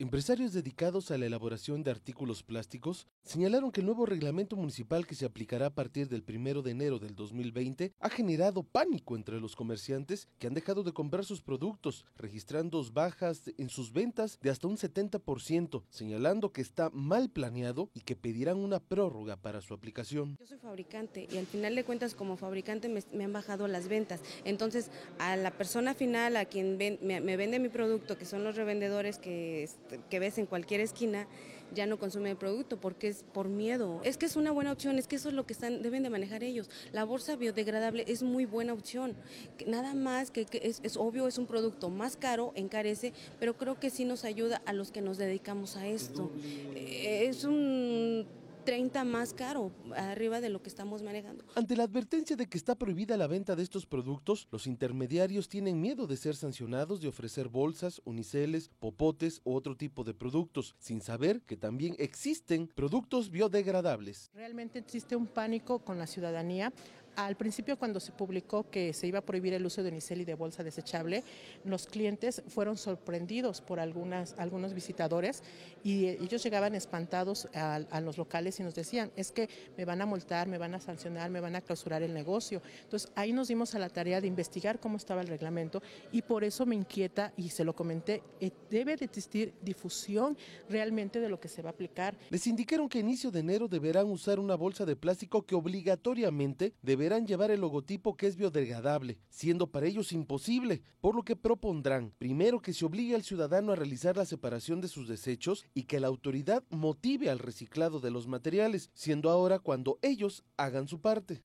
Empresarios dedicados a la elaboración de artículos plásticos señalaron que el nuevo reglamento municipal que se aplicará a partir del 1 de enero del 2020 ha generado pánico entre los comerciantes que han dejado de comprar sus productos, registrando bajas en sus ventas de hasta un 70%, señalando que está mal planeado y que pedirán una prórroga para su aplicación. Yo soy fabricante y al final de cuentas como fabricante me, han bajado las ventas. Entonces a la persona final, a quien me, me vende mi producto, que son los revendedores que que ves en cualquier esquina ya no consume el producto porque es por miedo. Es que es una buena opción, es que eso es lo que están, deben de manejar ellos. La bolsa biodegradable es muy buena opción. Nada más que, es, es, obvio, es un producto más caro, encarece, pero creo que sí nos ayuda a los que nos dedicamos a esto. Eh, es un 30 más caro, arriba de lo que estamos manejando. Ante la advertencia de que está prohibida la venta de estos productos, los intermediarios tienen miedo de ser sancionados de ofrecer bolsas, uniceles, popotes u otro tipo de productos, sin saber que también existen productos biodegradables. Realmente existe un pánico con la ciudadanía al principio, cuando se publicó que se iba a prohibir el uso de unicel y de bolsa desechable, los clientes fueron sorprendidos por algunas, algunos visitadores y ellos llegaban espantados a, los locales y nos decían, es que me van a multar, me van a sancionar, me van a clausurar el negocio. Entonces ahí nos dimos a la tarea de investigar cómo estaba el reglamento y por eso me inquieta y se lo comenté, eh, debe de existir difusión realmente de lo que se va a aplicar. Les indicaron que a inicio de enero deberán usar una bolsa de plástico que obligatoriamente debe deberán llevar el logotipo que es biodegradable, siendo para ellos imposible, por lo que propondrán, primero, que se obligue al ciudadano a realizar la separación de sus desechos y que la autoridad motive al reciclado de los materiales, siendo ahora cuando ellos hagan su parte.